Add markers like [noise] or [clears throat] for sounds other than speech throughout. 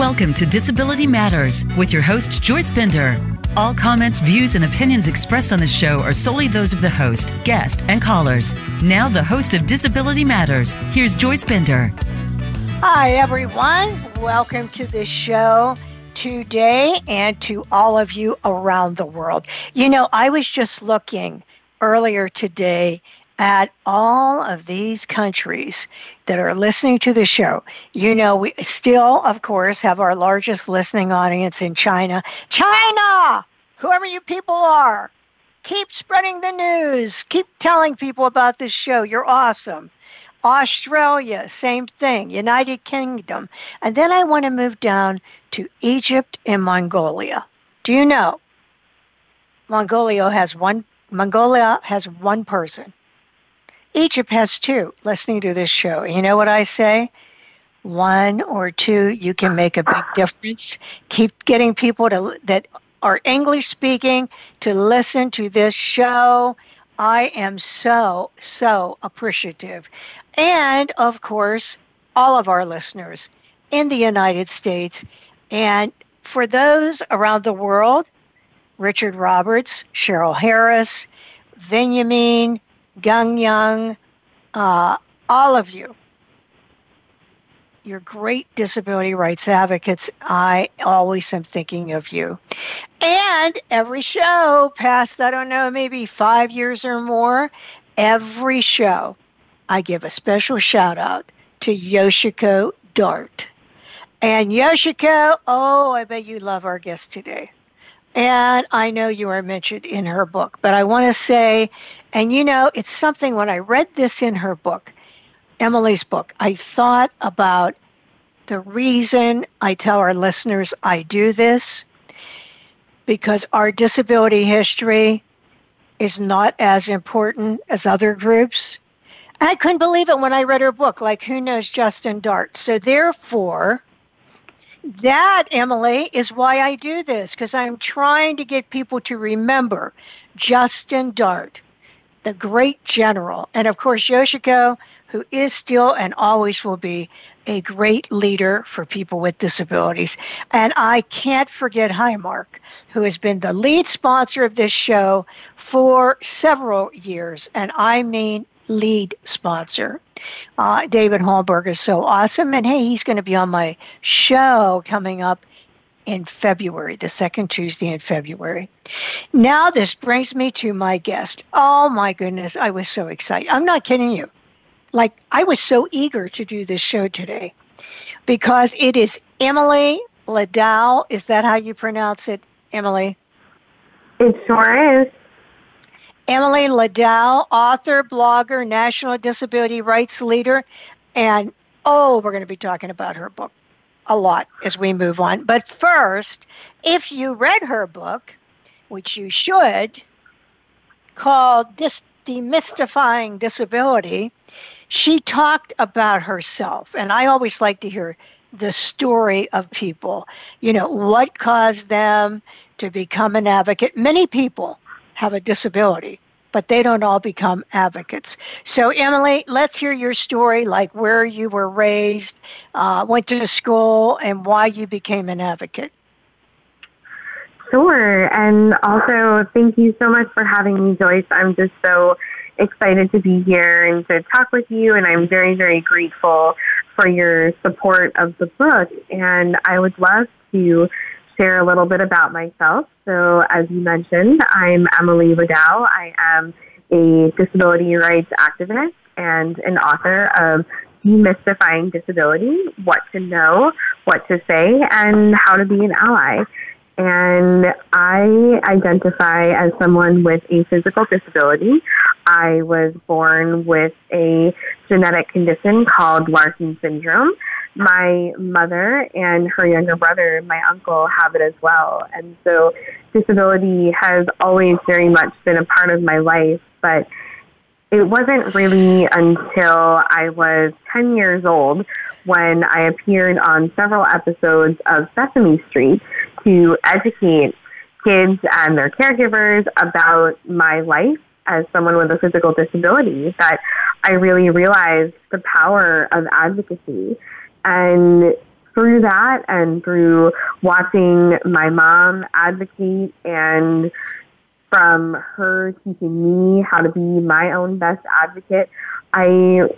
Welcome to Disability Matters with your host, Joyce Bender. All comments, views, and opinions expressed on the show are solely those of the host, guest, and callers. Now, the host of Disability Matters, here's Joyce Bender. Hi, everyone. Welcome to the show today and to all of you around the world. You know, I was just looking earlier today at all of these countries that are listening to the show. You know, we still, of course, have our largest listening audience in China. China! Whoever you people are, keep spreading the news. Keep telling people about this show. You're awesome. Australia, same thing. United Kingdom. And then I want to move down to Egypt and Mongolia. Do you know? Mongolia has one Mongolia has one person. Egypt has two listening to this show. You know what I say? One or two, you can make a big difference. Keep getting people to that are English speaking to listen to this show. I am so, so appreciative. And of course, all of our listeners in the United States. And for those around the world, Richard Roberts, Cheryl Harris, Benjamin, Gang Young, uh, all of you, you're great disability rights advocates. I always am thinking of you. And every show, past, I don't know, maybe five years or more, every show, I give a special shout out to Yoshiko Dart. And Yoshiko, oh, I bet you love our guest today. And I know you are mentioned in her book, but I want to say, and you know, it's something when I read this in her book, Emily's book, I thought about the reason I tell our listeners I do this because our disability history is not as important as other groups. I couldn't believe it when I read her book, like Who Knows Justin Dart. So, therefore, that, Emily, is why I do this, because I'm trying to get people to remember Justin Dart, the great general. And of course, Yoshiko, who is still and always will be a great leader for people with disabilities. And I can't forget Highmark, who has been the lead sponsor of this show for several years. And I mean lead sponsor. Uh, David Holmberg is so awesome. And hey, he's going to be on my show coming up in February, the second Tuesday in February. Now, this brings me to my guest. Oh my goodness, I was so excited. I'm not kidding you. Like, I was so eager to do this show today because it is Emily Ladau. Is that how you pronounce it, Emily? It sure is. Emily Ladau, author, blogger, national disability rights leader, and oh, we're going to be talking about her book a lot as we move on. But first, if you read her book, which you should, called Dis- Demystifying Disability, she talked about herself. And I always like to hear the story of people. You know, what caused them to become an advocate? Many people have a disability, but they don't all become advocates. So, Emily, let's hear your story like where you were raised, uh, went to school, and why you became an advocate. Sure. And also, thank you so much for having me, Joyce. I'm just so excited to be here and to talk with you. And I'm very, very grateful for your support of the book. And I would love to share a little bit about myself. So, as you mentioned, I'm Emily Ladau. I am a disability rights activist and an author of Demystifying Disability What to Know, What to Say, and How to Be an Ally. And I identify as someone with a physical disability. I was born with a genetic condition called Larsen syndrome my mother and her younger brother, my uncle, have it as well. And so disability has always very much been a part of my life, but it wasn't really until I was 10 years old when I appeared on several episodes of Sesame Street to educate kids and their caregivers about my life as someone with a physical disability that I really realized the power of advocacy. And through that and through watching my mom advocate and from her teaching me how to be my own best advocate, I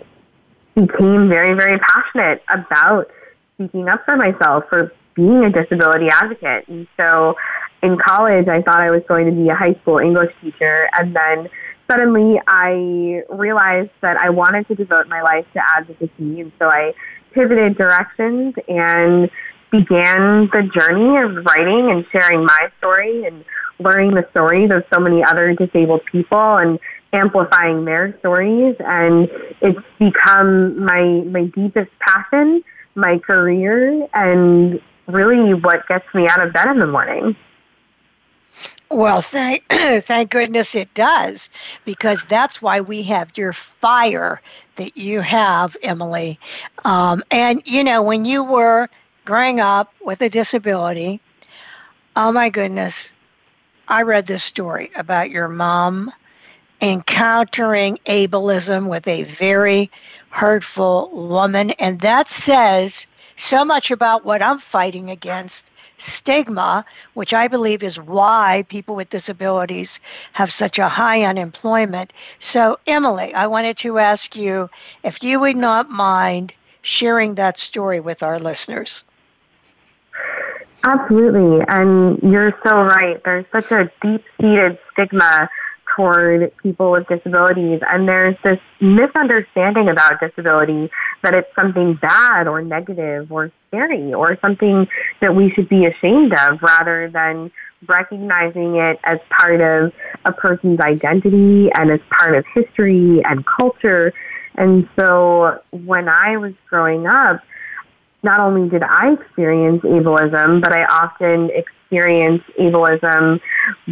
became very, very passionate about speaking up for myself, for being a disability advocate. And so in college, I thought I was going to be a high school English teacher. And then suddenly I realized that I wanted to devote my life to advocacy. And so I pivoted directions and began the journey of writing and sharing my story and learning the stories of so many other disabled people and amplifying their stories. And it's become my, my deepest passion, my career, and really what gets me out of bed in the morning. Well, thank [clears throat] thank goodness it does, because that's why we have your fire that you have, Emily. Um, and you know, when you were growing up with a disability, oh my goodness, I read this story about your mom encountering ableism with a very hurtful woman, and that says so much about what I'm fighting against stigma, which I believe is why people with disabilities have such a high unemployment. So, Emily, I wanted to ask you if you would not mind sharing that story with our listeners. Absolutely. And you're so right. There's such a deep seated stigma toward people with disabilities. And there's this misunderstanding about disability that it's something bad or negative or scary or something that we should be ashamed of rather than recognizing it as part of a person's identity and as part of history and culture. And so when I was growing up, not only did I experience ableism, but I often experienced ableism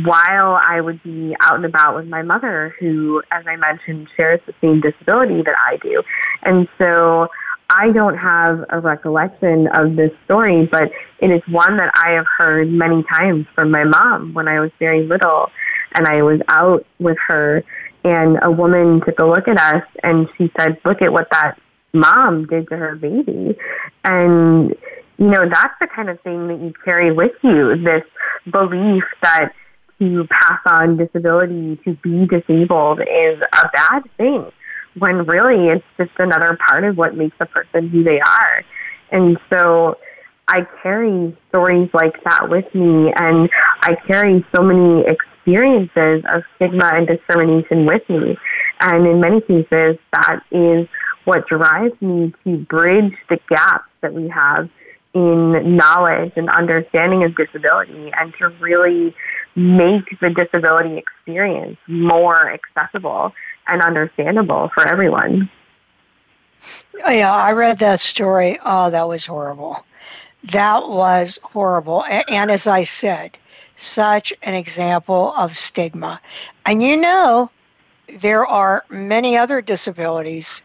while I would be out and about with my mother, who, as I mentioned, shares the same disability that I do. And so I don't have a recollection of this story, but it is one that I have heard many times from my mom when I was very little and I was out with her and a woman took a look at us and she said, look at what that mom did to her baby. And, you know, that's the kind of thing that you carry with you, this belief that to pass on disability, to be disabled is a bad thing, when really it's just another part of what makes a person who they are. And so I carry stories like that with me, and I carry so many experiences of stigma and discrimination with me. And in many cases, that is what drives me to bridge the gaps that we have in knowledge and understanding of disability and to really make the disability experience more accessible and understandable for everyone. Yeah, I read that story. Oh, that was horrible. That was horrible. And as I said, such an example of stigma. And you know, there are many other disabilities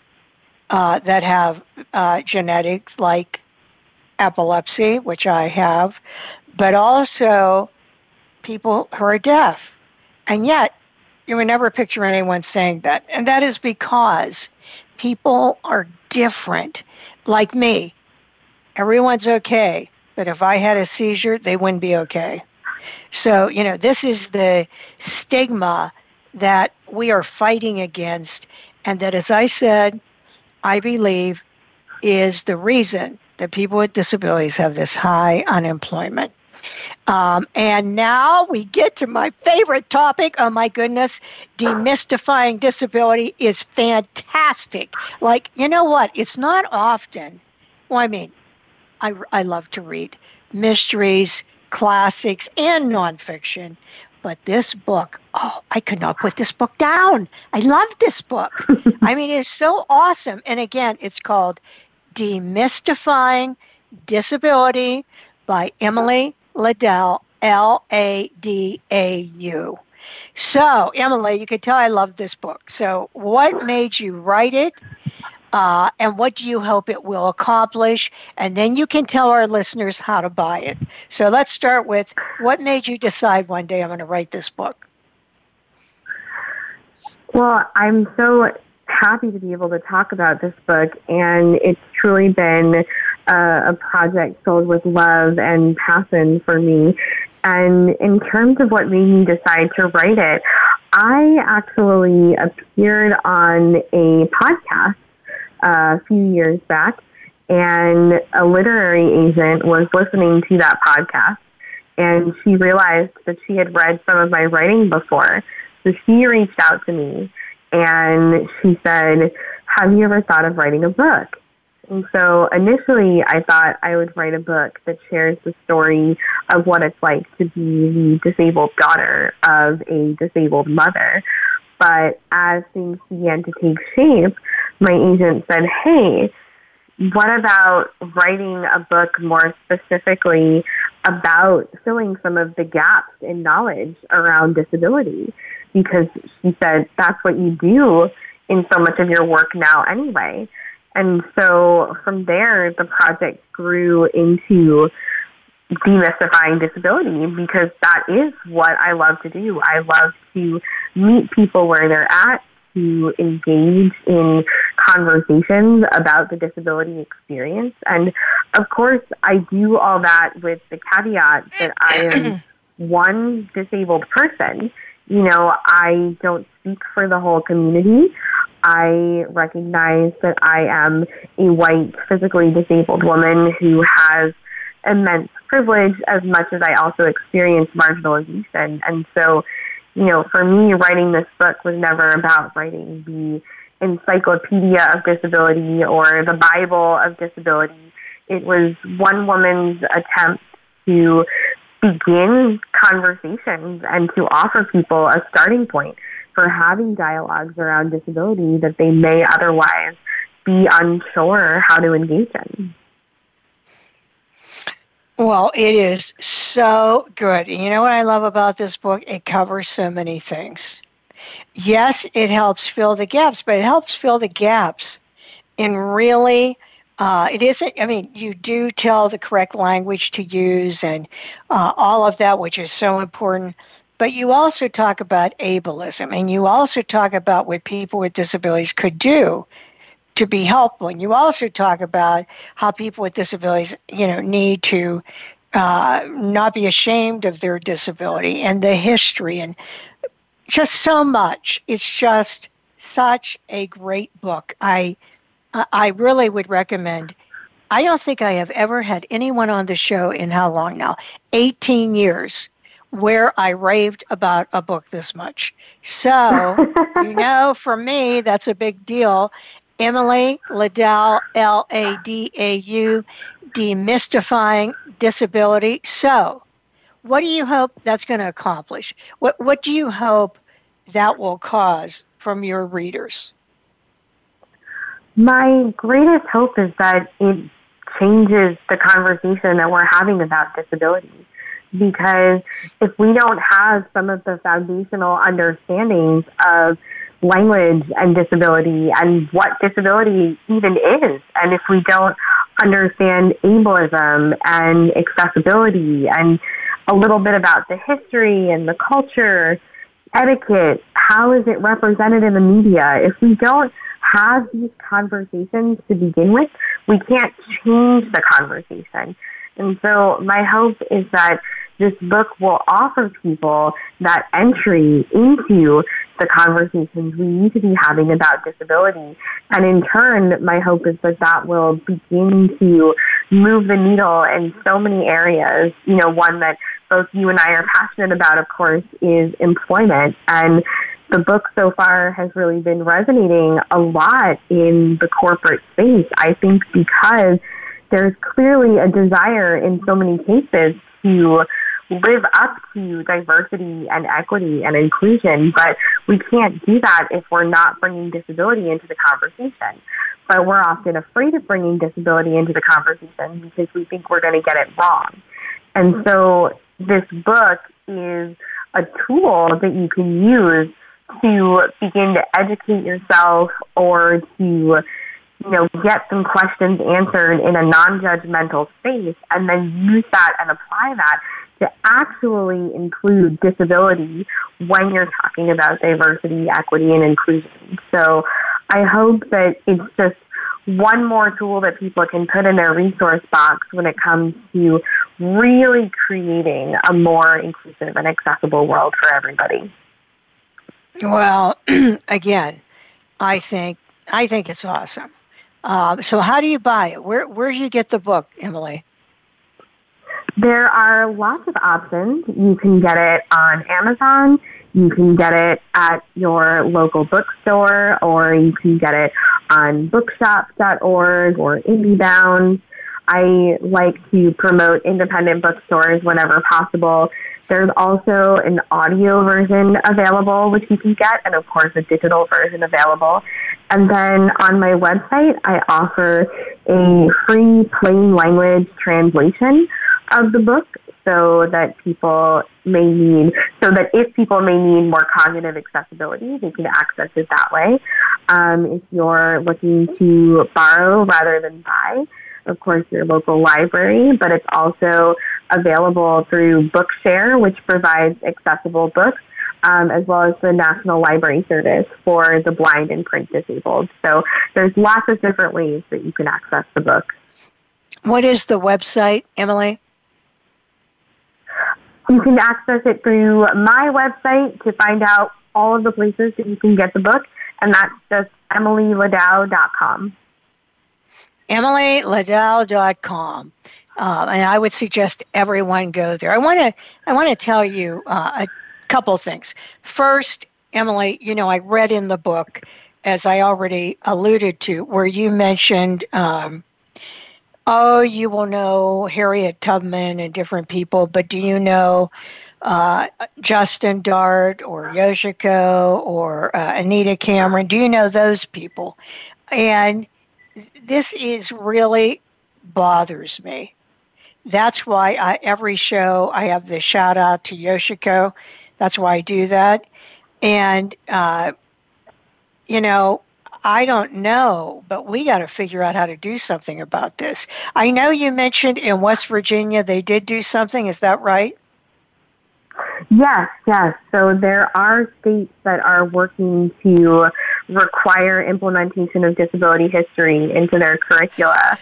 uh, that have uh, genetics like epilepsy, which I have, but also people who are deaf. And yet, you would never picture anyone saying that. And that is because people are different. Like me, everyone's okay, but if I had a seizure, they wouldn't be okay. So, you know, this is the stigma that we are fighting against, and that, as I said, I believe is the reason that people with disabilities have this high unemployment. Um, and now we get to my favorite topic. Oh my goodness, demystifying disability is fantastic. Like, you know what? It's not often. Well, I mean, I, I love to read mysteries, classics, and nonfiction. But this book, oh, I could not put this book down. I love this book. [laughs] I mean, it's so awesome. And again, it's called Demystifying Disability by Emily Ladau, L A D A U. So, Emily, you can tell I love this book. So, what made you write it? Uh, and what do you hope it will accomplish? And then you can tell our listeners how to buy it. So, let's start with what made you decide one day I'm going to write this book? Well, I'm so happy to be able to talk about this book, and it's truly been uh, a project filled with love and passion for me. And in terms of what made me decide to write it, I actually appeared on a podcast uh, a few years back, and a literary agent was listening to that podcast, and she realized that she had read some of my writing before. So she reached out to me, and she said, Have you ever thought of writing a book? And so initially, I thought I would write a book that shares the story of what it's like to be the disabled daughter of a disabled mother. But as things began to take shape, my agent said, hey, what about writing a book more specifically about filling some of the gaps in knowledge around disability? Because she said that's what you do in so much of your work now anyway. And so from there, the project grew into demystifying disability because that is what I love to do. I love to meet people where they're at, to engage in conversations about the disability experience. And of course, I do all that with the caveat that I am [clears throat] one disabled person. You know, I don't speak for the whole community. I recognize that I am a white, physically disabled woman who has immense privilege as much as I also experience marginalization. And so, you know, for me, writing this book was never about writing the encyclopedia of disability or the Bible of disability. It was one woman's attempt to begin conversations and to offer people a starting point for having dialogues around disability that they may otherwise be unsure how to engage in. Well, it is so good. You know what I love about this book? It covers so many things. Yes, it helps fill the gaps, but it helps fill the gaps in really uh, it isn't, I mean, you do tell the correct language to use and uh, all of that, which is so important. But you also talk about ableism and you also talk about what people with disabilities could do to be helpful. And you also talk about how people with disabilities, you know, need to uh, not be ashamed of their disability and the history and just so much. It's just such a great book. I I really would recommend. I don't think I have ever had anyone on the show in how long now? 18 years where I raved about a book this much. So, [laughs] you know, for me, that's a big deal. Emily Ladau, L A D A U, Demystifying Disability. So, what do you hope that's going to accomplish? What, what do you hope that will cause from your readers? My greatest hope is that it changes the conversation that we're having about disability. Because if we don't have some of the foundational understandings of language and disability and what disability even is, and if we don't understand ableism and accessibility and a little bit about the history and the culture, etiquette, how is it represented in the media, if we don't have these conversations to begin with, we can't change the conversation. And so my hope is that this book will offer people that entry into the conversations we need to be having about disability. And in turn, my hope is that that will begin to move the needle in so many areas. You know, one that both you and I are passionate about, of course, is employment. And the book so far has really been resonating a lot in the corporate space. I think because there's clearly a desire in so many cases to live up to diversity and equity and inclusion, but we can't do that if we're not bringing disability into the conversation. But we're often afraid of bringing disability into the conversation because we think we're going to get it wrong. And so this book is a tool that you can use to begin to educate yourself or to you know get some questions answered in a non-judgmental space and then use that and apply that to actually include disability when you're talking about diversity, equity, and inclusion. So I hope that it's just one more tool that people can put in their resource box when it comes to really creating a more inclusive and accessible world for everybody. Well, [clears throat] again, I think I think it's awesome. Uh, so, how do you buy it? Where where do you get the book, Emily? There are lots of options. You can get it on Amazon. You can get it at your local bookstore, or you can get it on bookshop.org or IndieBound. I like to promote independent bookstores whenever possible. There's also an audio version available, which you can get, and of course, a digital version available. And then on my website, I offer a free plain language translation of the book so that people may need, so that if people may need more cognitive accessibility, they can access it that way. Um, if you're looking to borrow rather than buy, of course, your local library, but it's also available through Bookshare, which provides accessible books, um, as well as the National Library Service for the blind and print disabled. So there's lots of different ways that you can access the book. What is the website, Emily? You can access it through my website to find out all of the places that you can get the book, and that's just emilyladau.com. emilyladau.com. Um, and I would suggest everyone go there. I want to I want to tell you uh, a couple things. First, Emily, you know I read in the book, as I already alluded to, where you mentioned um, oh, you will know Harriet Tubman and different people, but do you know uh, Justin Dart or Yoshiko or uh, Anita Cameron? Do you know those people? And this is really bothers me. That's why I, every show I have the shout out to Yoshiko. That's why I do that. And, uh, you know, I don't know, but we got to figure out how to do something about this. I know you mentioned in West Virginia they did do something. Is that right? Yes, yes. So there are states that are working to require implementation of disability history into their curricula.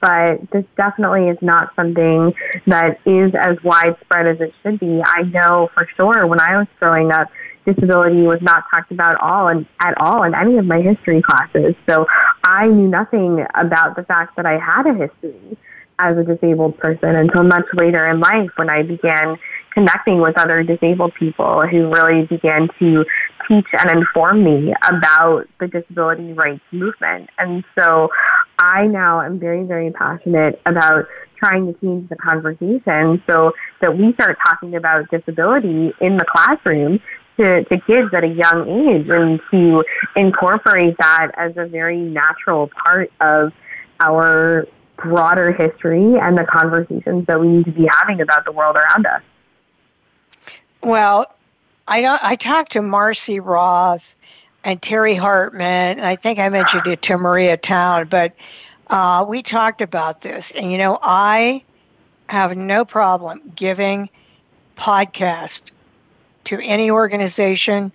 But this definitely is not something that is as widespread as it should be. I know for sure when I was growing up, disability was not talked about all and at all in any of my history classes. So I knew nothing about the fact that I had a history as a disabled person until much later in life when I began connecting with other disabled people who really began to teach and inform me about the disability rights movement. And so I now am very, very passionate about trying to change the conversation so that we start talking about disability in the classroom to, to kids at a young age and to incorporate that as a very natural part of our broader history and the conversations that we need to be having about the world around us. Well, I I talked to Marcy Roth and Terry Hartman, and I think I mentioned it to Maria Town, but uh, we talked about this. And, you know, I have no problem giving podcast to any organization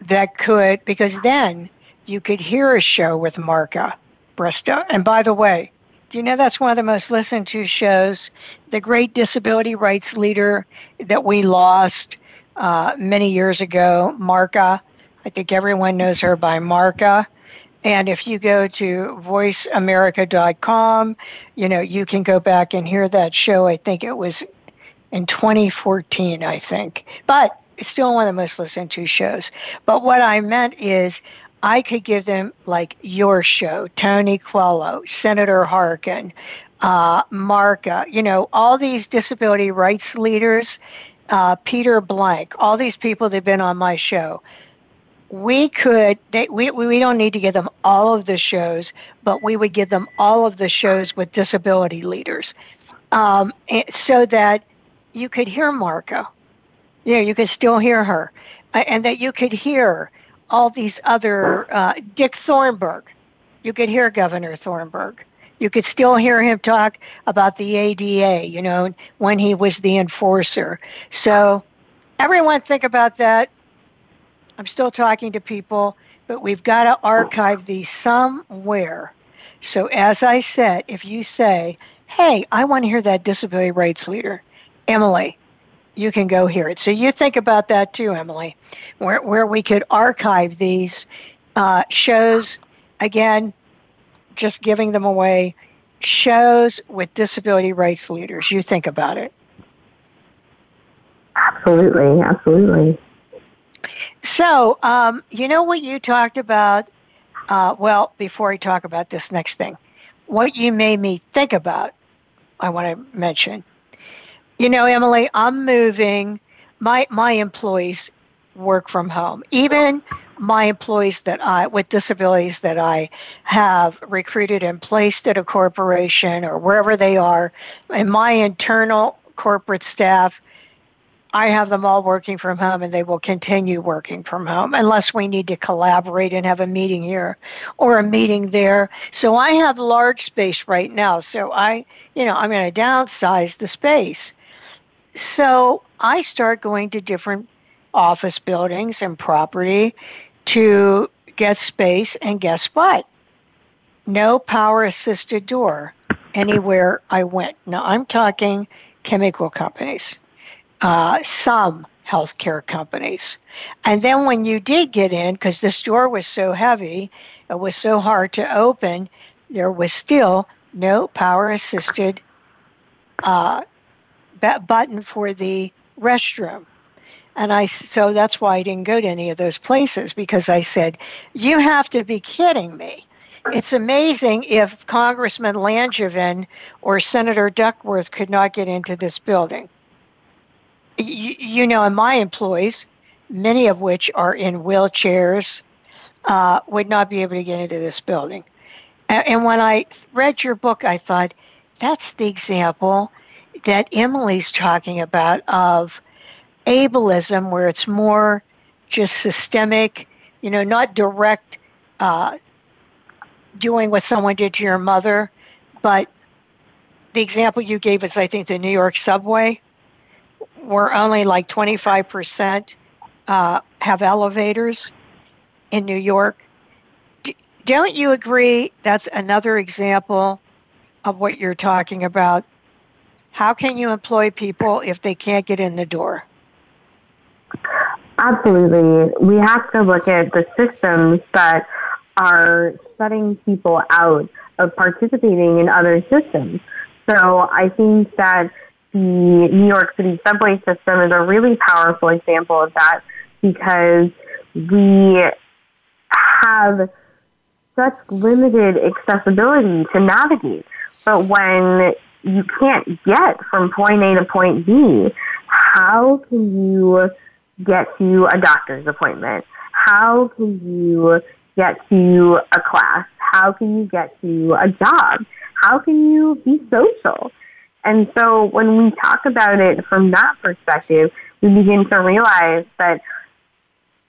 that could, because then you could hear a show with Marca Bristo. And by the way, do you know that's one of the most listened to shows? The great disability rights leader that we lost uh, many years ago, Marca. I think everyone knows her by Marca. And if you go to voiceamerica.com, you know, you can go back and hear that show. I think it was in 2014, I think. But it's still one of the most listened to shows. But what I meant is I could give them like your show, Tony Coelho, Senator Harkin, uh, you know, all these disability rights leaders, uh, Peter Blanck, all these people that have been on my show. We could, they, we, we don't need to give them all of the shows, but we would give them all of the shows with disability leaders um, so that you could hear Marca yeah, you could still hear her, and that you could hear all these other uh, Dick Thornburgh. You could hear Governor Thornburgh. You could still hear him talk about the ADA, you know, when he was the enforcer. So, everyone think about that. I'm still talking to people, but we've got to archive these somewhere So, as I said, if you say, hey, I want to hear that disability rights leader, Emily, you can go hear it. So, you think about that too, Emily, where, where we could archive these uh, shows, again, just giving them away, shows with disability rights leaders. You think about it. Absolutely, absolutely. So, um, you know what you talked about? Uh, well, before I talk about this next thing, what you made me think about, I want to mention. You know, Emily, I'm moving. My my employees work from home. Even my employees that I with disabilities that I have recruited and placed at a corporation or wherever they are, and my internal corporate staff I have them all working from home and they will continue working from home unless we need to collaborate and have a meeting here or a meeting there. So I have large space right now. So I, you know, I'm going to downsize the space. So I start going to different office buildings and property to get space. And guess what? No power assisted door anywhere I went. Now I'm talking chemical companies uh, some healthcare companies. And then when you did get in, because this door was so heavy, it was so hard to open, there was still no power assisted uh, button for the restroom. And I, so that's why I didn't go to any of those places because I said, you have to be kidding me. It's amazing if Congressman Langevin or Senator Duckworth could not get into this building you, you know, and my employees, many of which are in wheelchairs, uh, would not be able to get into this building. And, and when I read your book, I thought, that's the example that Emily's talking about of ableism, where it's more just systemic, you know, not direct uh, doing what someone did to your mother, but the example you gave is, I think, the New York subway, where only like 25% uh, have elevators in New York. D- don't you agree that's another example of what you're talking about? How can you employ people if they can't get in the door? Absolutely. We have to look at the systems that are shutting people out of participating in other systems. So I think that the New York City subway system is a really powerful example of that because we have such limited accessibility to navigate. But when you can't get from point A to point B, how can you get to a doctor's appointment? How can you get to a class? How can you get to a job? How can you be social? And so when we talk about it from that perspective, we begin to realize that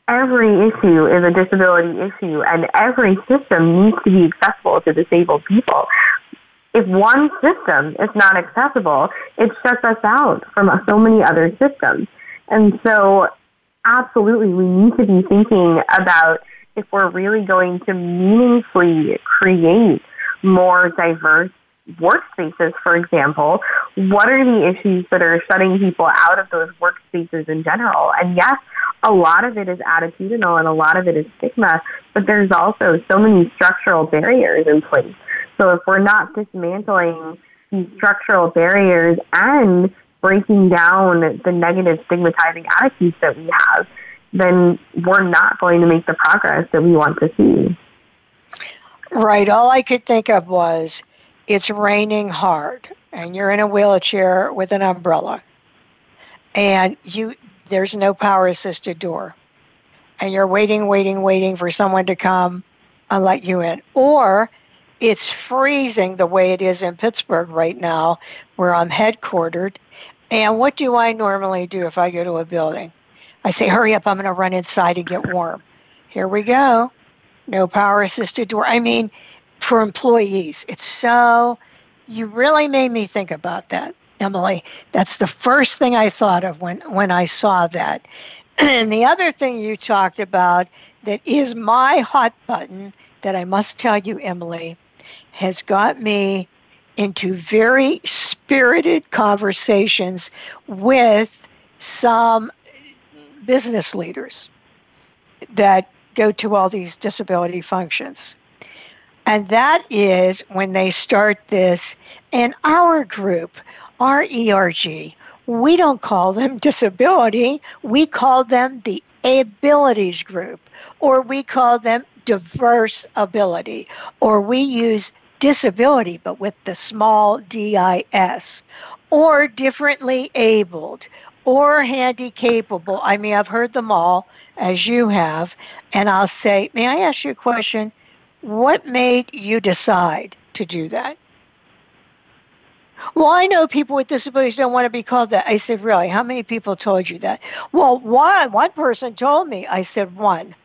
every issue is a disability issue and every system needs to be accessible to disabled people. If one system is not accessible, it shuts us out from so many other systems. And so absolutely we need to be thinking about if we're really going to meaningfully create more diverse workspaces, for example, what are the issues that are shutting people out of those workspaces in general? And yes, a lot of it is attitudinal and a lot of it is stigma, but there's also so many structural barriers in place. So if we're not dismantling these structural barriers and breaking down the negative stigmatizing attitudes that we have, then we're not going to make the progress that we want to see. Right. All I could think of was it's raining hard and you're in a wheelchair with an umbrella and you there's no power assisted door and you're waiting waiting waiting for someone to come and let you in or it's freezing the way it is in Pittsburgh right now where I'm headquartered and what do I normally do if I go to a building I say hurry up I'm going to run inside and get warm here we go no power assisted door I mean for employees. It's so, you really made me think about that, Emily. That's the first thing I thought of when, when I saw that. [clears throat] And the other thing you talked about that is my hot button that I must tell you, Emily, has got me into very spirited conversations with some business leaders that go to all these disability functions. And that is when they start this. In our group, our ERG, we don't call them [laughs] disability, we call them the abilities group, or we call them diverse ability, or we use disability but with the small DIS, or differently abled, or handy capable. I mean, I've heard them all, as you have, and I'll say, May I ask you a question? What made you decide to do that? Well, I know people with disabilities don't want to be called that. I said, Really? How many people told you that? Well, one, one person told me. I said, One.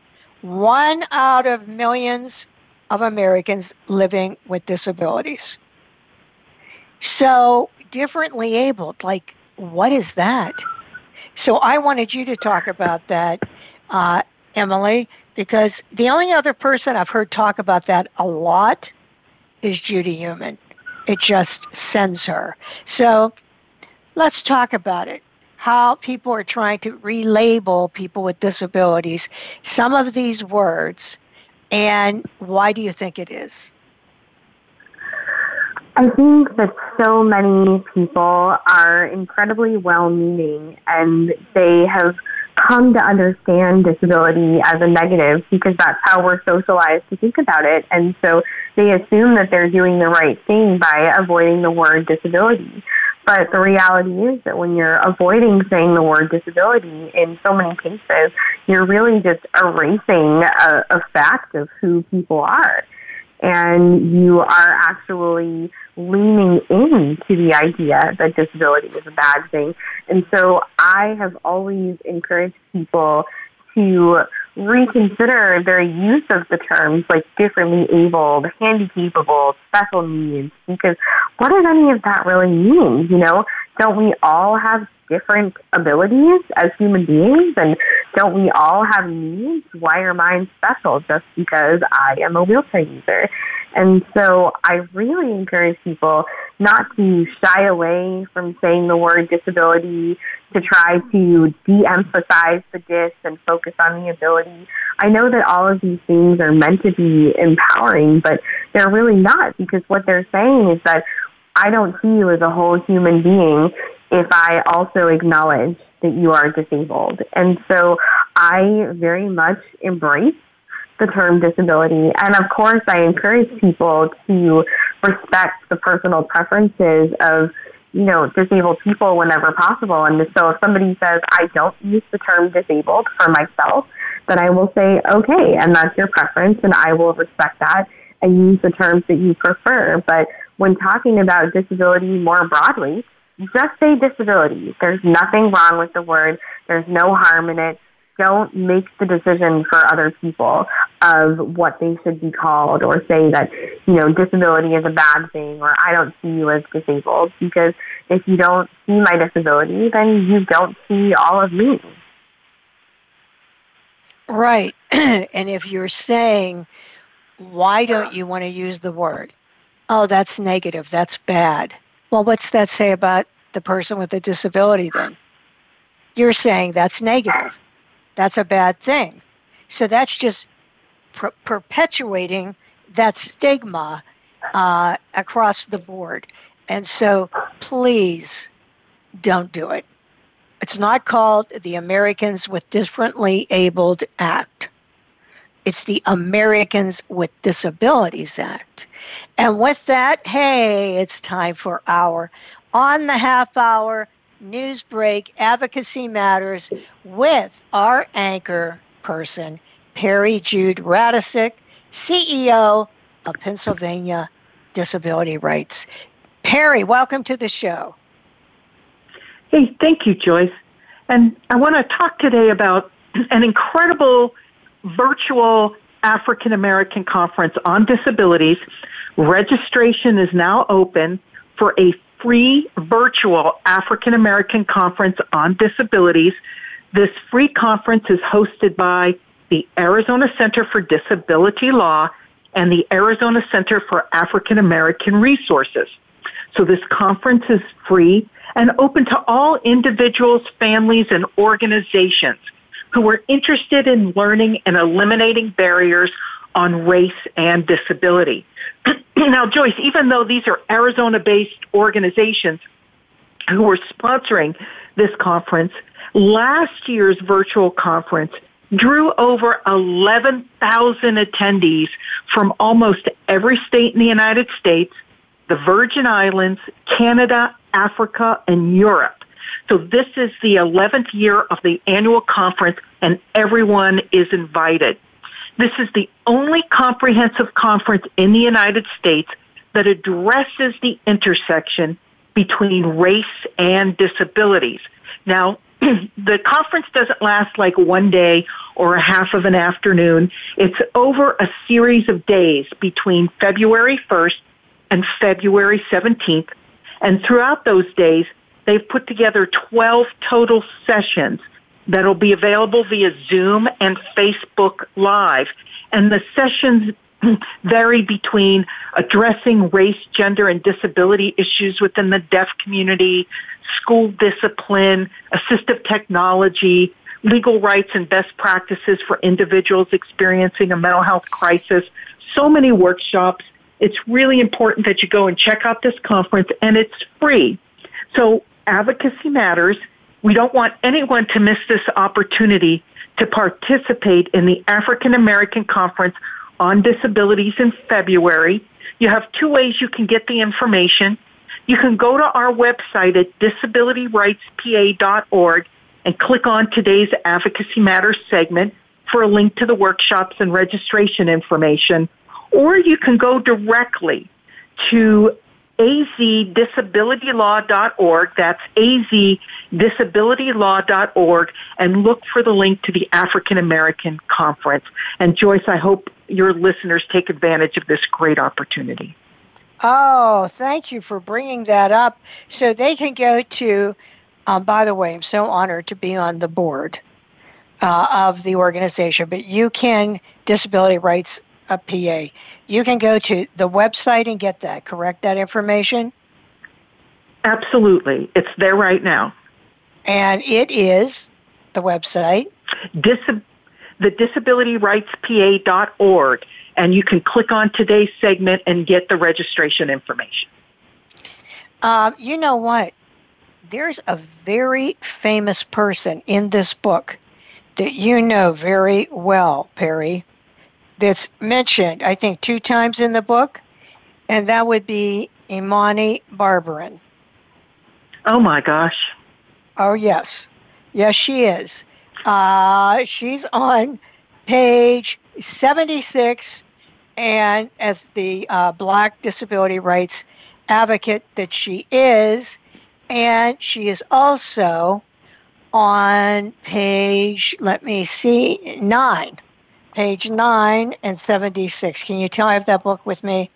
One out of millions of Americans living with disabilities. So, differently abled, like, what is that? So, I wanted you to talk about that, uh, Emily, because the only other person I've heard talk about that a lot is Judy Heumann. It just sends her. So let's talk about it. How people are trying to relabel people with disabilities, some of these words, and why do you think it is? I think that so many people are incredibly well meaning and they have come to understand disability as a negative because that's how we're socialized to think about it. And so they assume that they're doing the right thing by avoiding the word disability. But the reality is that when you're avoiding saying the word disability in so many cases, you're really just erasing a, a fact of who people are. And you are actually leaning into the idea that disability is a bad thing. And so I have always encouraged people to reconsider their use of the terms like differently abled, handy capable, special needs, because what does any of that really mean? You know, don't we all have different abilities as human beings? And don't we all have needs? Why are mine special just because I am a wheelchair user? And so I really encourage people not to shy away from saying the word disability, to try to de-emphasize the dis and focus on the ability. I know that all of these things are meant to be empowering, but they're really not because what they're saying is that I don't see you as a whole human being if I also acknowledge that you are disabled. And so I very much embrace the term disability. And of course, I encourage people to respect the personal preferences of, you know, disabled people whenever possible. And so if somebody says, I don't use the term disabled for myself, then I will say, okay, and that's your preference, and I will respect that and use the terms that you prefer. But when talking about disability more broadly, just say disability. There's nothing wrong with the word. There's no harm in it don't make the decision for other people of what they should be called or say that, you know, disability is a bad thing or I don't see you as disabled because if you don't see my disability, then you don't see all of me. Right. [clears throat] and if you're saying, why don't you want to use the word? Oh, that's negative. That's bad. Well, what's that say about the person with a disability then? You're saying that's negative that's a bad thing. So that's just per- perpetuating that stigma uh, across the board. And so please don't do it. It's not called the Americans with Differently Abled Act. It's the Americans with Disabilities Act. And with that, hey, it's time for our on the half hour news break, Advocacy Matters, with our anchor person, Peri Jude Radecic, CEO of Pennsylvania Disability Rights. Peri, welcome to the show. Hey, thank you, Joyce. And I want to talk today about an incredible virtual African American conference on disabilities. Registration is now open for a free virtual African American conference on disabilities. This free conference is hosted by the Arizona Center for Disability Law and the Arizona Center for African American Resources. So this conference is free and open to all individuals, families, and organizations who are interested in learning and eliminating barriers on race and disability. [clears throat] now, Joyce, even though these are Arizona based organizations who are sponsoring this conference, last year's virtual conference drew over 11,000 attendees from almost every state in the United States, the Virgin Islands, Canada, Africa, and Europe. So this is the 11th year of the annual conference and everyone is invited. This is the only comprehensive conference in the United States that addresses the intersection between race and disabilities. Now, [clears throat] the conference doesn't last like one day or a half of an afternoon. It's over a series of days between February 1st and February 17th. And throughout those days, they've put together 12 total sessions that'll be available via Zoom and Facebook Live. And the sessions [clears throat] vary between addressing race, gender, and disability issues within the deaf community, school discipline, assistive technology, legal rights and best practices for individuals experiencing a mental health crisis. So many workshops. It's really important that you go and check out this conference and it's free. So advocacy matters. We don't want anyone to miss this opportunity to participate in the African American Conference on Disabilities in February. You have two ways you can get the information. You can go to our website at disabilityrightspa.org and click on today's Advocacy Matters segment for a link to the workshops and registration information. Or you can go directly to azdisabilitylaw.org. That's azdisabilitylaw.org and look for the link to the African American Conference. And Joyce, I hope your listeners take advantage of this great opportunity. Oh, thank you for bringing that up. So they can go to, um, by the way, I'm so honored to be on the board uh, of the organization, but you can, Disability Rights uh, PA, you can go to the website and get that, correct? That information? Absolutely. It's there right now. And it is the website? Dis- the disabilityrightspa.org. And you can click on today's segment and get the registration information. Um, you know what? There's a very famous person in this book that you know very well, Peri that's mentioned, I think, two times in the book, and that would be Imani Barbarin. Oh my gosh. Oh, yes. Yes, she is. Uh, she's on page 76, and as the uh, Black disability rights advocate that she is, and she is also on page, let me see, nine page 9 and 76. Can you tell I have that book with me?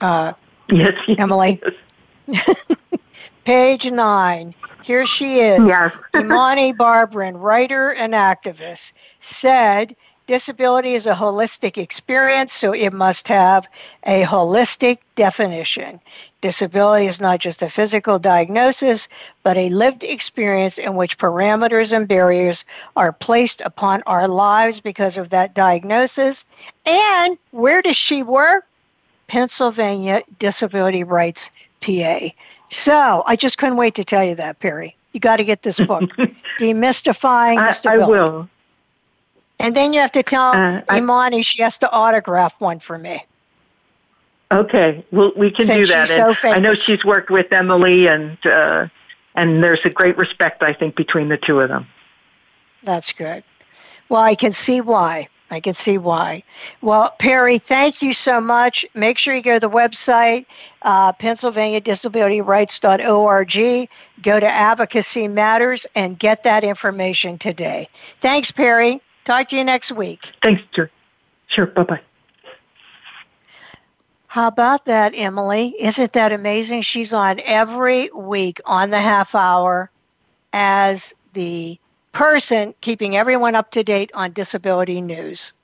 Uh, yes, Emily. [laughs] page 9. Here she is. Yes. [laughs] Imani Barbarin, writer and activist, said disability is a holistic experience, so it must have a holistic definition. Disability is not just a physical diagnosis, but a lived experience in which parameters and barriers are placed upon our lives because of that diagnosis. And where does she work? Pennsylvania Disability Rights PA. So I just couldn't wait to tell you that, Peri. You got to get this book, [laughs] Demystifying Disability. I, I will. And then you have to tell uh, Imani she has to autograph one for me. Okay, well, we can Since do that. So I know she's worked with Emily, and uh, and there's a great respect, I think, between the two of them. That's good. Well, I can see why. I can see why. Well, Peri, thank you so much. Make sure you go to the website, uh, PennsylvaniaDisabilityRights.org. Go to Advocacy Matters and get that information today. Thanks, Peri. Talk to you next week. Thanks, sir. Sure. Bye bye. How about that, Emily? Isn't that amazing? She's on every week on the half hour as the person keeping everyone up to date on disability news.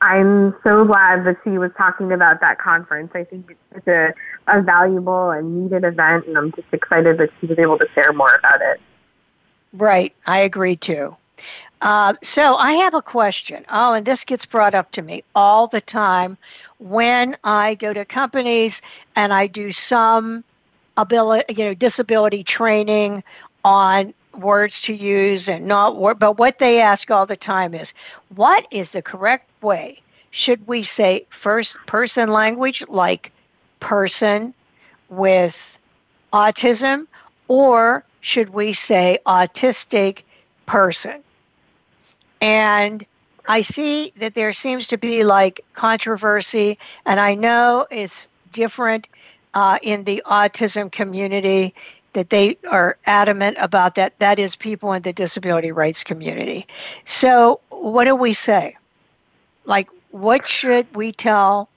I'm so glad that she was talking about that conference. I think it's a, a valuable and needed event, and I'm just excited that she was able to share more about it. Right, I agree too. Uh, so I have a question. Oh, and this gets brought up to me all the time when I go to companies and I do some ability, you know, disability training on words to use and not word. But what they ask all the time is, what is the correct way? Should we say first person language like person with autism, or should we say autistic person? And I see that there seems to be like controversy, and I know it's different uh, in the autism community that they are adamant about that. That is people in the disability rights community. So, what do we say? Like, what should we tell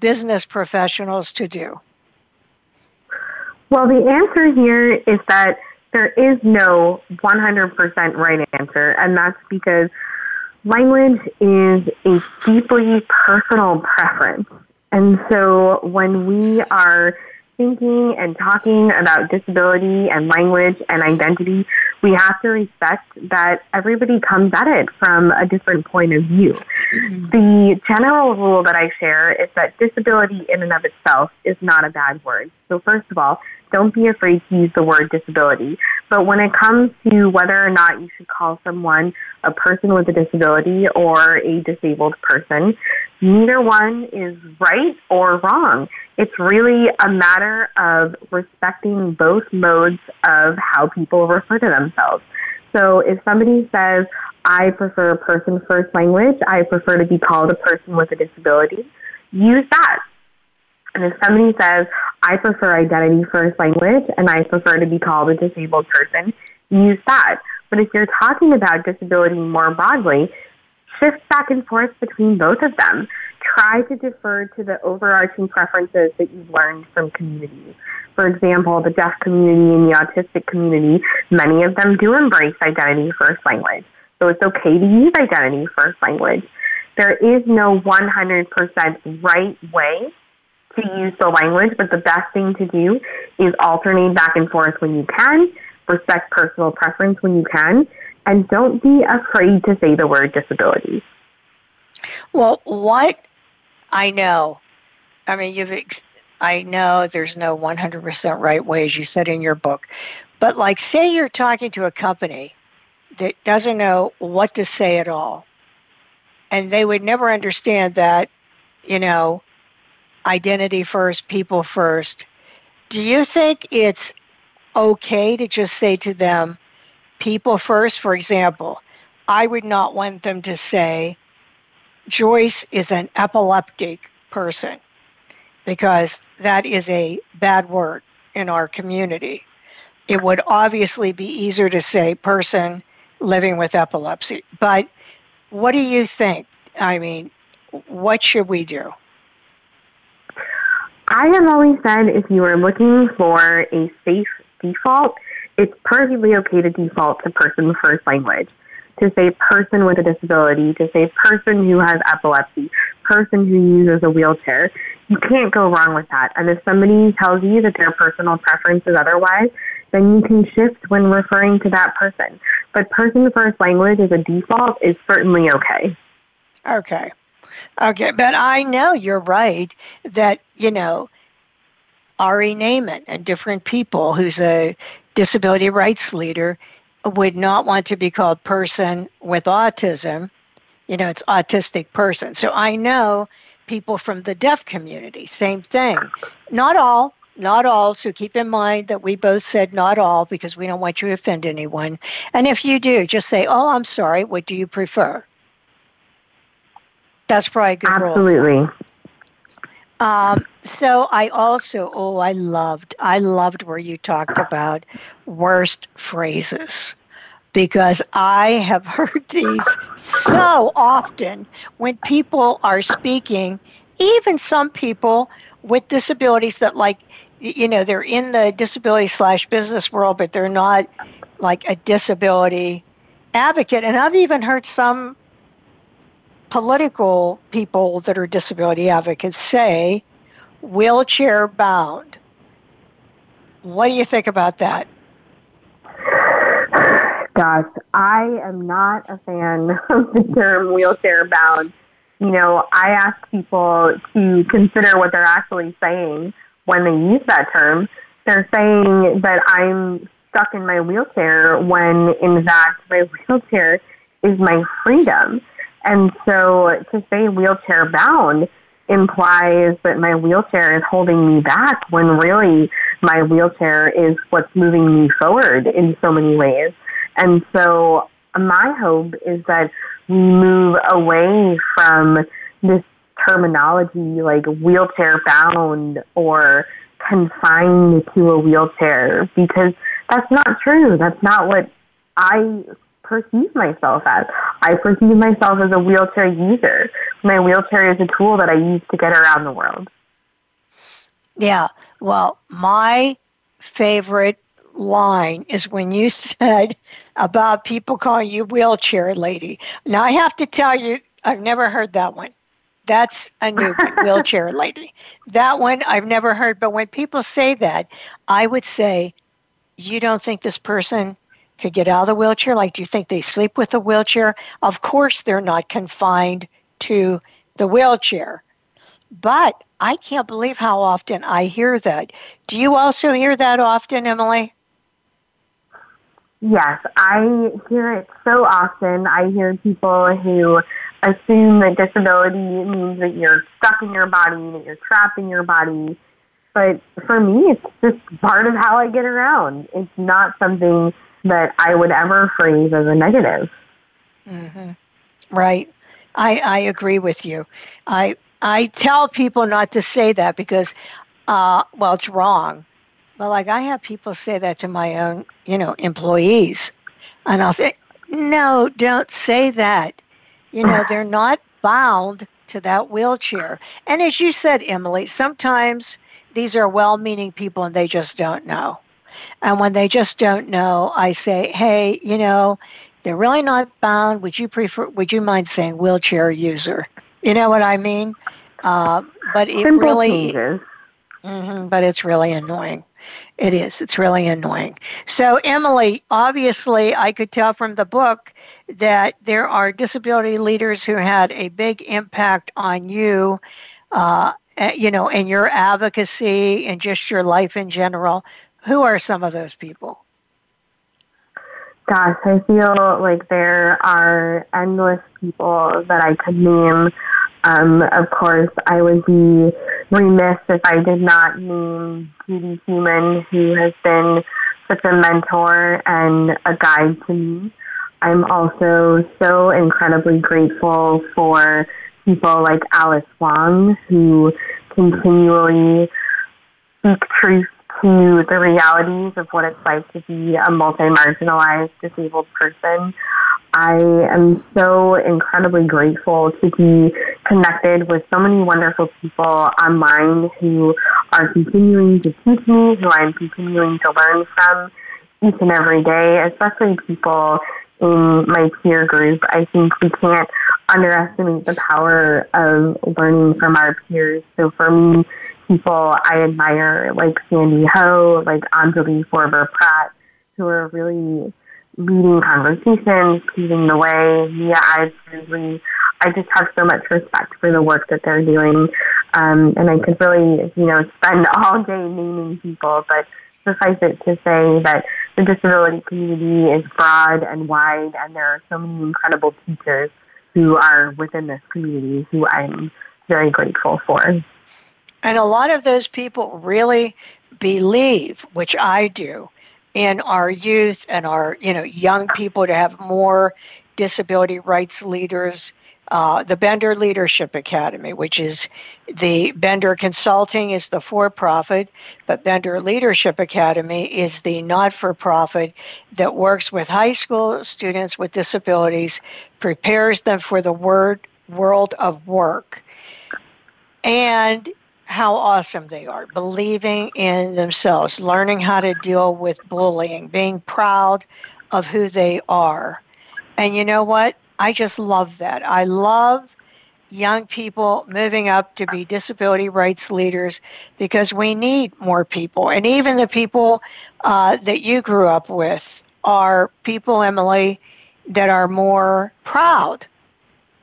business professionals to do? Well, the answer here is that there is no 100% right answer, and that's because language is a deeply personal preference. And so when we are thinking and talking about disability and language and identity, we have to respect that everybody comes at it from a different point of view. Mm-hmm. The general rule that I share is that disability in and of itself is not a bad word. So first of all, don't be afraid to use the word disability. But when it comes to whether or not you should call someone a person with a disability or a disabled person, neither one is right or wrong. It's really a matter of respecting both modes of how people refer to themselves. So if somebody says, I prefer person first language, I prefer to be called a person with a disability, use that. And if somebody says, I prefer identity first language and I prefer to be called a disabled person, use that. But if you're talking about disability more broadly, shift back and forth between both of them. Try to defer to the overarching preferences that you've learned from communities. For example, the deaf community and the autistic community, many of them do embrace identity first language. So it's okay to use identity first language. There is no 100% right way to use the language, but the best thing to do is alternate back and forth when you can, respect personal preference when you can, and don't be afraid to say the word disability. Well, what I know, I mean, you've, ex- I know there's no 100% right way, as you said in your book, but like, say you're talking to a company that doesn't know what to say at all, and they would never understand that, you know, identity first, people first. Do you think it's okay to just say to them, people first? For example, I would not want them to say, Joyce is an epileptic person, because that is a bad word in our community. It would obviously be easier to say person living with epilepsy. But what do you think? I mean, what should we do? I have always said if you are looking for a safe default, it's perfectly okay to default to person first language. To say person with a disability, to say person who has epilepsy, person who uses a wheelchair. You can't go wrong with that. And if somebody tells you that their personal preference is otherwise, then you can shift when referring to that person. But person first language as a default is certainly okay. Okay. Okay, but I know you're right that, you know, Ari Ne'eman and different people who's a disability rights leader would not want to be called person with autism. You know, it's autistic person. So I know people from the deaf community, same thing. Not all, not all. So keep in mind that we both said not all because we don't want you to offend anyone. And if you do, just say, oh, I'm sorry, what do you prefer? That's probably a good Absolutely. Rule. Um, so I also, oh, I loved, I loved where you talked about worst phrases because I have [laughs] heard these so often when people are speaking, even some people with disabilities that like, you know, they're in the disability slash business world, but they're not like a disability advocate. And I've even heard some political people that are disability advocates say wheelchair bound. What do you think about that? Gosh, I am not a fan [laughs] of the term wheelchair bound. You know, I ask people to consider what they're actually saying when they use that term. They're saying that I'm stuck in my wheelchair when in fact my [laughs] wheelchair is my freedom. And so to say wheelchair bound implies that my wheelchair is holding me back when really my wheelchair is what's moving me forward in so many ways. And so my hope is that we move away from this terminology like wheelchair bound or confined to a wheelchair because that's not true. That's not what I perceive myself as. I perceive myself as a wheelchair user. My wheelchair is a tool that I use to get around the world. Yeah. Well, my favorite line is when you [laughs] said about people calling you wheelchair lady. Now, I have to tell you, I've never heard that one. That's a new [laughs] wheelchair lady. That one I've never heard. But when people say that, I would say, you don't think this person could get out of the wheelchair? Like, do you think they sleep with a wheelchair? Of course, they're not confined to the wheelchair. But I can't believe how often I hear that. Do you also hear that often, Emily? Yes, I hear it so often. I hear people who assume that disability means that you're stuck in your body, that you're trapped in your body, but for me, it's just part of how I get around. It's not something that I would ever phrase as a negative. Mm-hmm. Right. I, I agree with you. I I tell people not to say that because, uh, well, it's wrong. But like I have people say that to my own, you know, employees, and I'll think, no, don't say that. You know, they're not bound to that wheelchair. And as you said, Emily, sometimes these are well meaning people and they just don't know. And when they just don't know, I say, hey, you know, they're really not bound. Would you prefer, would you mind saying wheelchair user? You know what I mean? Uh, but it Simple really, mm-hmm, but it's really annoying. It is. It's really annoying. So, Emily, obviously, I could tell from the book that there are disability leaders who had a big impact on you. Uh, uh, you know, and your advocacy and just your life in general. Who are some of those people? Gosh, I feel like there are endless people that I could name. Um, of course, I would be remiss if I did not name Judy Heumann, who has been such a mentor and a guide to me. I'm also so incredibly grateful for people like Alice Wong who continually speak truth to the realities of what it's like to be a multi-marginalized disabled person. I am so incredibly grateful to be connected with so many wonderful people online who are continuing to teach me, who I'm continuing to learn from each and every day, especially people in my peer group. I think we can't underestimate the power of learning from our peers. So for me, people I admire like Sandy Ho, like Anjali Forber Pratt, who are really leading conversations, paving the way. Mia Isley. I just have so much respect for the work that they're doing. Um, and I could really, you know, spend [laughs] all day naming people, but suffice it to say that the disability community is broad and wide, and there are so many incredible teachers who are within this community who I'm very grateful for. And a lot of those people really believe, which I do, in our youth and our you know young people to have more disability rights leaders uh, the Bender Leadership Academy, which is the Bender Consulting is the for-profit, but Bender Leadership Academy is the not-for-profit that works with high school students with disabilities, prepares them for the word world of work, and how awesome they are, believing in themselves, learning how to deal with bullying, being proud of who they are. And you know what? I just love that. I love young people moving up to be disability rights leaders because we need more people. And even the people uh, that you grew up with are people, Emily, that are more proud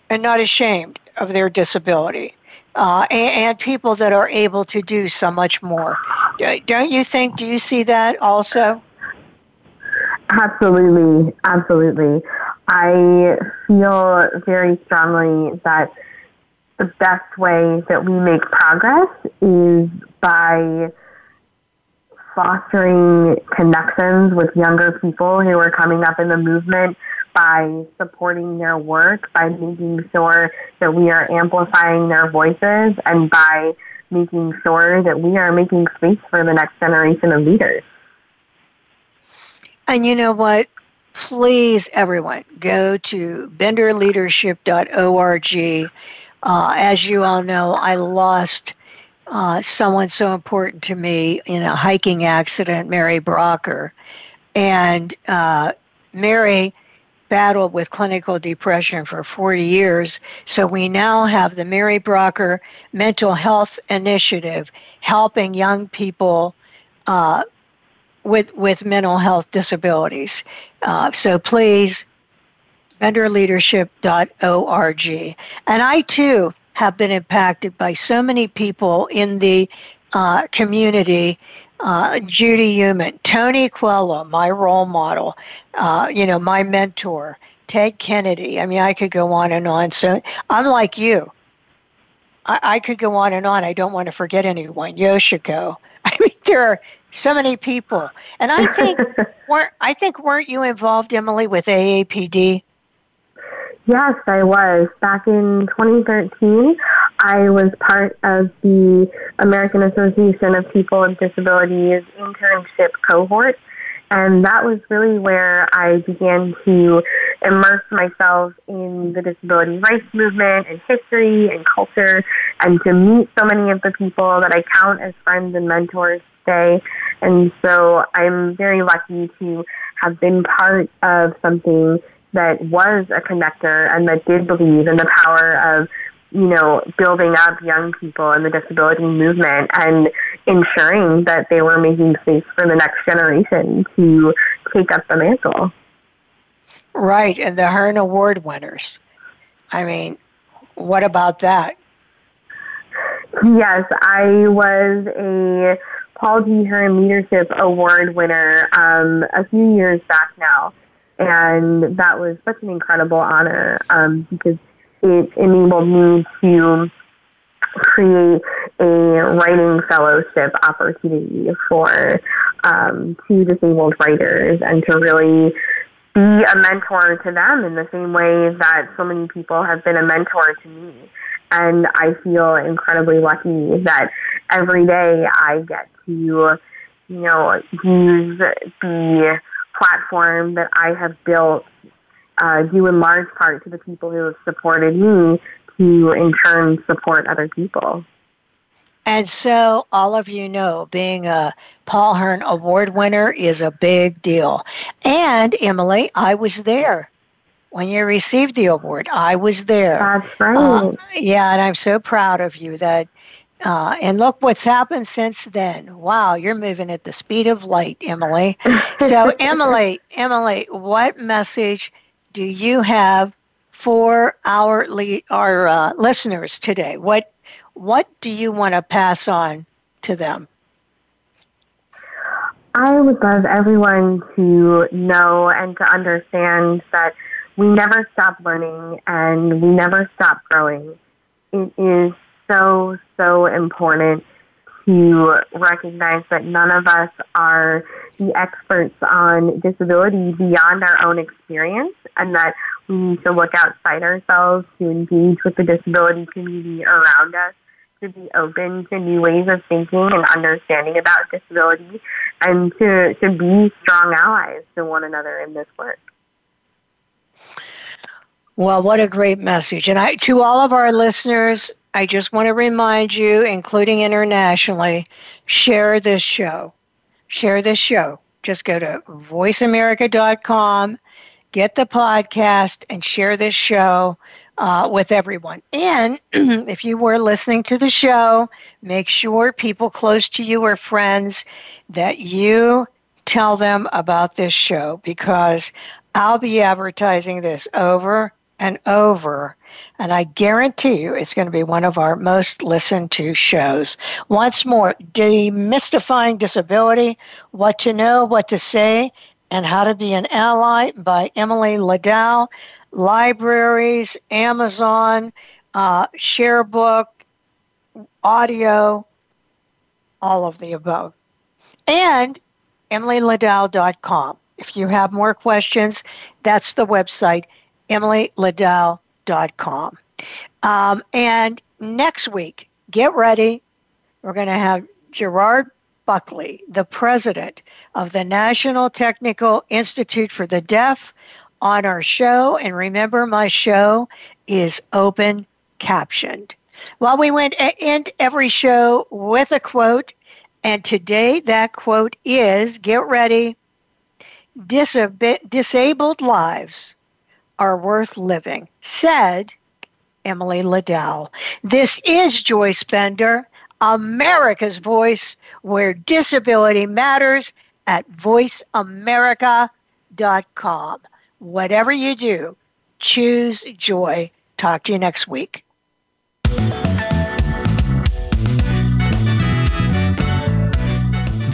and not ashamed of their disability. Uh, and, and, people that are able to do so much more. Don't you think? Do you see that also? Absolutely, absolutely. I feel very strongly that the best way that we make progress is by fostering connections with younger people who are coming up in the movement by supporting their work, by making sure that we are amplifying their voices, and by making sure that we are making space for the next generation of leaders. And you know what? Please, everyone, go to benderleadership.org. Uh, as you all know, I lost uh, someone so important to me in a hiking accident, Mary Brougher. And uh, Mary battled with clinical depression for 40 years. So we now have the Mary Brougher Mental Health Initiative helping young people uh, with, with mental health disabilities. Uh, so please, benderleadership.org. And I too have been impacted by so many people in the uh, community. Uh, Judy Heumann, Tony Coelho, my role model, uh, you know, my mentor, Ted Kennedy. I mean, I could go on and on. So I'm like you. I, I could go on and on. I don't want to forget anyone. Yoshiko. [laughs] I mean, there are so many people, and I think [laughs] weren't I think weren't you involved, Emily, with AAPD? Yes, I was. Back in 2013, I was part of the American Association of People with Disabilities internship cohort. And that was really where I began to immerse myself in the disability rights movement and history and culture and to meet so many of the people that I count as friends and mentors today. And so I'm very lucky to have been part of something that was a connector and that did believe in the power of, you know, building up young people in the disability movement and ensuring that they were making space for the next generation to take up the mantle. Right, and the Hearne Award winners. I mean, what about that? Yes, I was a Paul D. Hearne Leadership Award winner um, a few years back now. And that was such an incredible honor um, because it enabled me to create a writing fellowship opportunity for um, two disabled writers and to really be a mentor to them in the same way that so many people have been a mentor to me. And I feel incredibly lucky that every day I get to, you know, use the platform that I have built uh, due in large part to the people who have supported me to in turn support other people. And so, all of you know, being a Paul Hearne Award winner is a big deal. And Emily, I was there when you received the award. I was there. That's right. Uh, yeah, and I'm so proud of you that uh, and look what's happened since then. Wow, you're moving at the speed of light, Emily. [laughs] So, Emily, Emily, what message do you have for our le- our uh, listeners today? What what do you want to pass on to them? I would love everyone to know and to understand that we never stop learning and we never stop growing. It is so, so important to recognize that none of us are the experts on disability beyond our own experience and that we need to look outside ourselves to engage with the disability community around us, to be open to new ways of thinking and understanding about disability, and to, to be strong allies to one another in this work. Well, what a great message. And I, to all of our listeners, I just want to remind you, including internationally, share this show. Share this show. Just go to voiceamerica.com, get the podcast, and share this show uh, with everyone. And [clears throat] if you were listening to the show, make sure people close to you or friends that you tell them about this show because I'll be advertising this over and over. And I guarantee you it's going to be one of our most listened to shows. Once more, Demystifying Disability What to Know, What to Say, and How to Be an Ally by Emily Ladau. Libraries, Amazon, uh, Sharebook, audio, all of the above. And emilyladau.com. If you have more questions, that's the website, Um, and next week, get ready. We're going to have Gerard Buckley, the president of the National Technical Institute for the Deaf, on our show. And remember, my show is open captioned. Well, we went end every show with a quote, and today that quote is get ready Disab- disabled lives are worth living, said Emily Ladau. This is Joyce Bender, America's Voice, where disability matters at voiceamerica.com. Whatever you do, choose joy. Talk to you next week.